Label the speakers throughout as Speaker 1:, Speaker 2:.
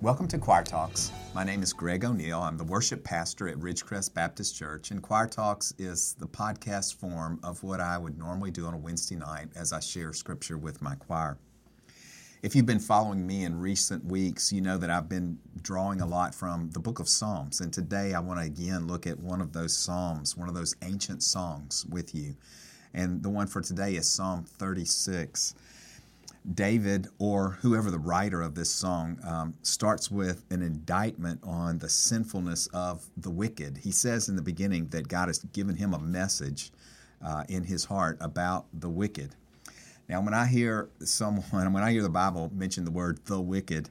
Speaker 1: Welcome to Choir Talks. My name is Greg O'Neill. I'm the worship pastor at Ridgecrest Baptist Church, and Choir Talks is the podcast form of what I would normally do on a Wednesday night as I share scripture with my choir. If you've been following me in recent weeks, you know that I've been drawing a lot from the book of Psalms, and today I want to again look at one of those Psalms, one of those ancient songs with you. And the one for today is Psalm 36. David, or whoever the writer of this song, um, starts with an indictment on the sinfulness of the wicked. He says in the beginning that God has given him a message uh, in his heart about the wicked. Now, when I hear someone, when I hear the Bible mention the word the wicked,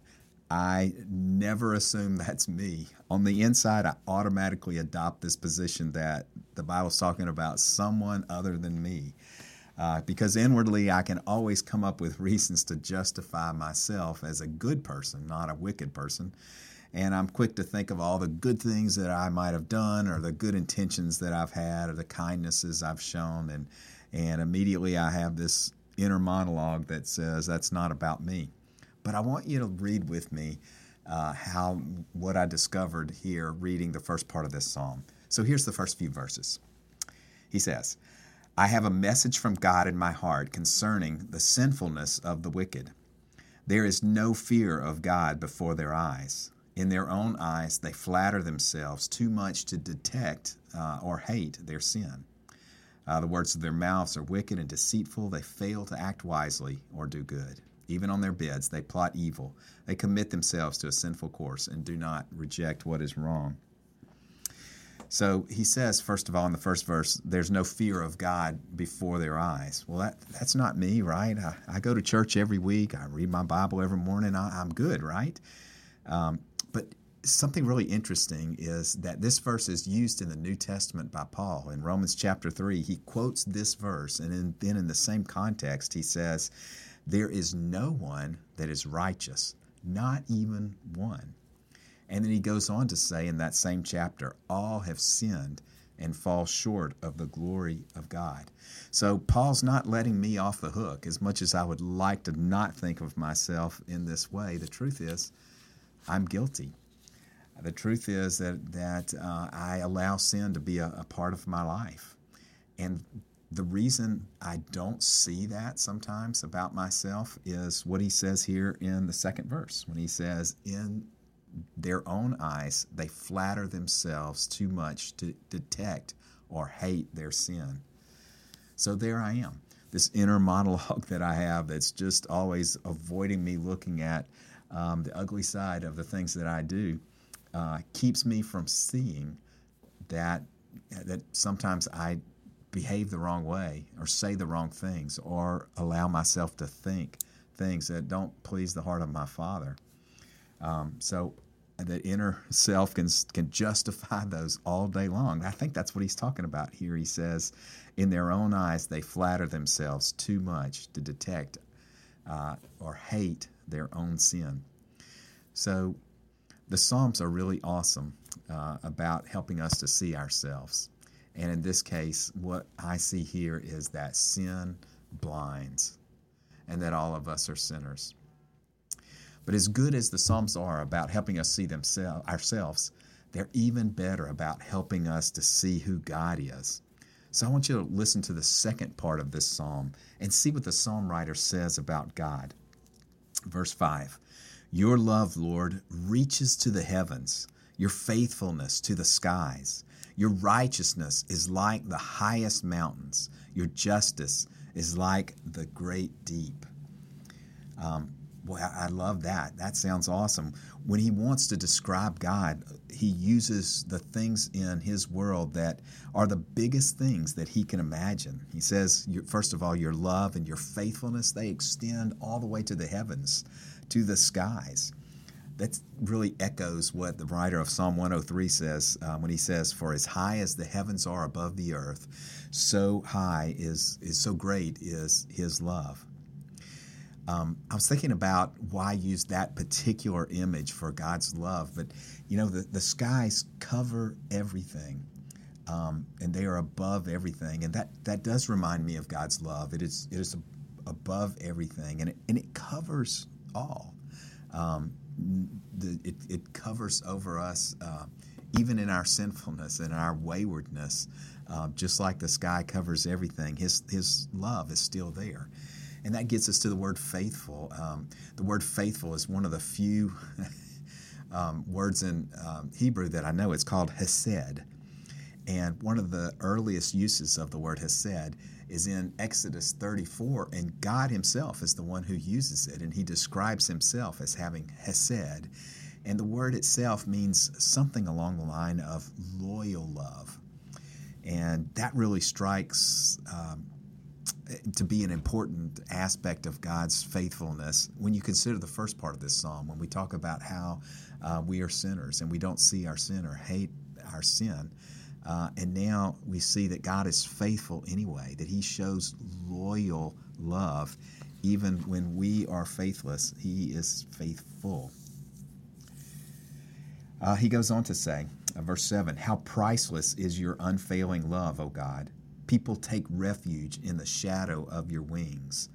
Speaker 1: I never assume that's me. On the inside, I automatically adopt this position that the Bible's talking about someone other than me. Uh, because inwardly I can always come up with reasons to justify myself as a good person, not a wicked person. And I'm quick to think of all the good things that I might have done, or the good intentions that I've had, or the kindnesses I've shown, and and immediately I have this inner monologue that says that's not about me. But I want you to read with me uh, how what I discovered here reading the first part of this psalm. So here's the first few verses. He says. I have a message from God in my heart concerning the sinfulness of the wicked. There is no fear of God before their eyes. In their own eyes, they flatter themselves too much to detect uh, or hate their sin. Uh, the words of their mouths are wicked and deceitful. They fail to act wisely or do good. Even on their beds, they plot evil. They commit themselves to a sinful course and do not reject what is wrong. So he says, first of all, in the first verse, there's no fear of God before their eyes. Well, that, that's not me, right? I, I go to church every week. I read my Bible every morning. I, am good, right? Um, but something really interesting is that this verse is used in the New Testament by Paul. In Romans chapter 3, he quotes this verse, and in, then in the same context, he says, There is no one that is righteous, not even one. And then he goes on to say in that same chapter, all have sinned and fall short of the glory of God. So Paul's not letting me off the hook as much as I would like to not think of myself in this way. The truth is, I'm guilty. The truth is that, that uh, I allow sin to be a, a part of my life. And the reason I don't see that sometimes about myself is what he says here in the second verse when he says, In their own eyes, they flatter themselves too much to detect or hate their sin. So there I am, this inner monologue that I have that's just always avoiding me looking at um, the ugly side of the things that I do, uh, keeps me from seeing that that sometimes I behave the wrong way or say the wrong things or allow myself to think things that don't please the heart of my Father. Um, so that inner self can can justify those all day long. I think that's what he's talking about here. He says, in their own eyes, they flatter themselves too much to detect uh, or hate their own sin. So, the Psalms are really awesome uh, about helping us to see ourselves. And in this case, what I see here is that sin blinds, and that all of us are sinners. But as good as the Psalms are about helping us see themselves, ourselves, they're even better about helping us to see who God is. So I want you to listen to the second part of this psalm and see what the psalm writer says about God. Verse 5 Your love, Lord, reaches to the heavens, your faithfulness to the skies. Your righteousness is like the highest mountains, your justice is like the great deep. Um, Boy, I love that. That sounds awesome. When he wants to describe God, he uses the things in his world that are the biggest things that he can imagine. He says, first of all, your love and your faithfulness, they extend all the way to the heavens, to the skies. That really echoes what the writer of Psalm 103 says uh, when he says, For as high as the heavens are above the earth, so high is, is so great is his love. Um, I was thinking about why use that particular image for God's love, but you know, the, the skies cover everything. Um, and they are above everything, and that, that does remind me of God's love. It is it is above everything, and it, and it covers all. Um, the, it, it covers over us uh, even in our sinfulness and our waywardness. Uh, just like the sky covers everything, his, his love is still there. And that gets us to the word faithful. Um, the word faithful is one of the few um, words in um, Hebrew that I know. It's called hesed. And one of the earliest uses of the word hesed is in Exodus 34, and God Himself is the one who uses it, and He describes Himself as having hesed. And the word itself means something along the line of loyal love. And that really strikes um, to be an important aspect of God's faithfulness when you consider the first part of this psalm, when we talk about how uh, we are sinners and we don't see our sin or hate our sin. Uh, and now we see that God is faithful anyway, that He shows loyal love even when we are faithless. He is faithful. Uh, he goes on to say, uh, verse 7 How priceless is your unfailing love, O God! People take refuge in the shadow of your wings.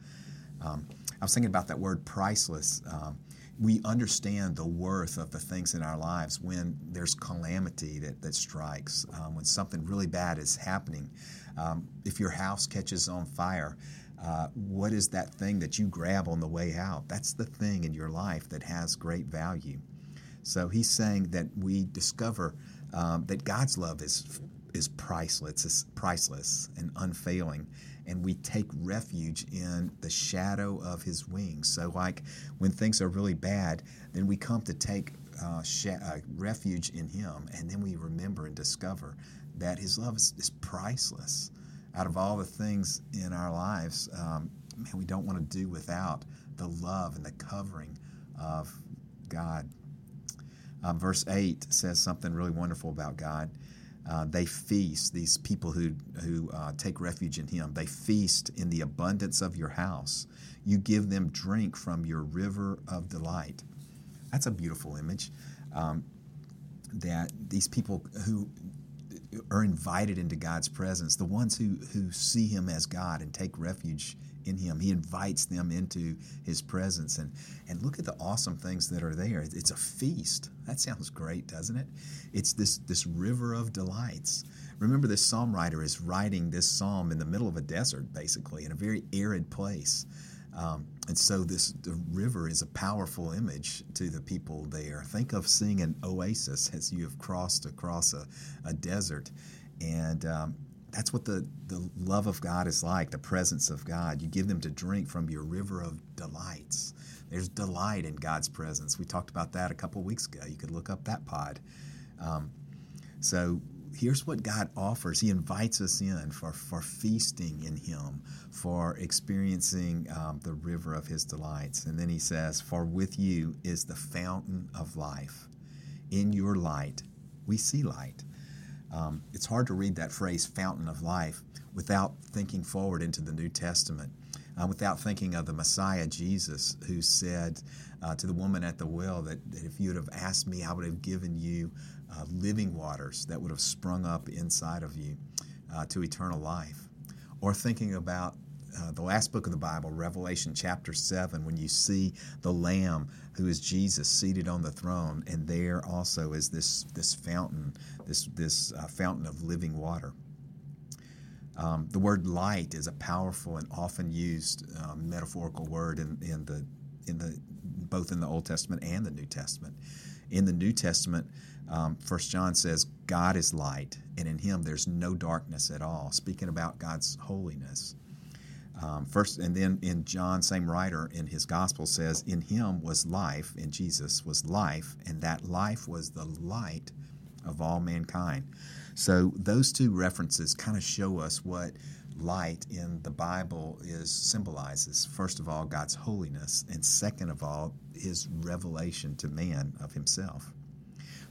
Speaker 1: Um, I was thinking about that word priceless. Um, we understand the worth of the things in our lives when there's calamity that, that strikes, um, when something really bad is happening. Um, if your house catches on fire, uh, what is that thing that you grab on the way out? That's the thing in your life that has great value. So he's saying that we discover um, that God's love is is priceless, it's priceless and unfailing and we take refuge in the shadow of his wings. So, like when things are really bad, then we come to take uh, sh- uh, refuge in him, and then we remember and discover that his love is, is priceless. Out of all the things in our lives, um, man, we don't want to do without the love and the covering of God. Um, verse 8 says something really wonderful about God. Uh, they feast, these people who, who uh, take refuge in Him, they feast in the abundance of your house. You give them drink from your river of delight. That's a beautiful image. Um, that these people who are invited into God's presence, the ones who, who see Him as God and take refuge in him. He invites them into his presence. And, and look at the awesome things that are there. It's a feast. That sounds great, doesn't it? It's this, this river of delights. Remember, this psalm writer is writing this psalm in the middle of a desert, basically, in a very arid place. Um, and so this the river is a powerful image to the people there. Think of seeing an oasis as you have crossed across a, a desert. And um, that's what the, the love of God is like, the presence of God. You give them to drink from your river of delights. There's delight in God's presence. We talked about that a couple weeks ago. You could look up that pod. Um, so here's what God offers. He invites us in for, for feasting in Him, for experiencing um, the river of His delights. And then He says, For with you is the fountain of life. In your light, we see light. Um, it's hard to read that phrase, fountain of life, without thinking forward into the New Testament, uh, without thinking of the Messiah Jesus, who said uh, to the woman at the well that, that, if you would have asked me, I would have given you uh, living waters that would have sprung up inside of you uh, to eternal life. Or thinking about uh, the last book of the Bible, Revelation chapter 7, when you see the Lamb who is Jesus seated on the throne, and there also is this, this fountain, this, this uh, fountain of living water. Um, the word light is a powerful and often used um, metaphorical word in, in, the, in the, both in the Old Testament and the New Testament. In the New Testament, um, First John says, God is light, and in him there's no darkness at all, speaking about God's holiness. Um, first, and then in John, same writer in his gospel says, "In him was life, in Jesus was life, and that life was the light of all mankind." So those two references kind of show us what light in the Bible is symbolizes. First of all, God's holiness, and second of all, His revelation to man of Himself.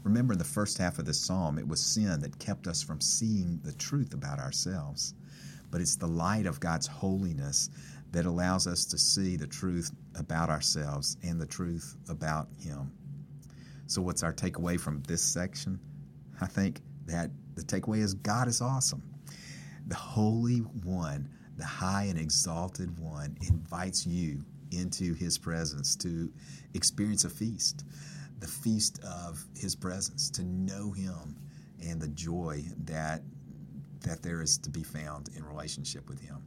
Speaker 1: Remember, in the first half of this psalm, it was sin that kept us from seeing the truth about ourselves but it's the light of God's holiness that allows us to see the truth about ourselves and the truth about Him. So, what's our takeaway from this section? I think that the takeaway is God is awesome. The Holy One, the high and exalted One, invites you into His presence, to experience a feast, the feast of His presence, to know Him and the joy that that there is to be found in relationship with Him.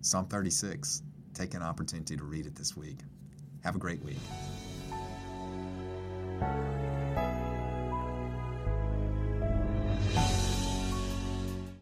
Speaker 1: Psalm 36. Take an opportunity to read it this week. Have a great week.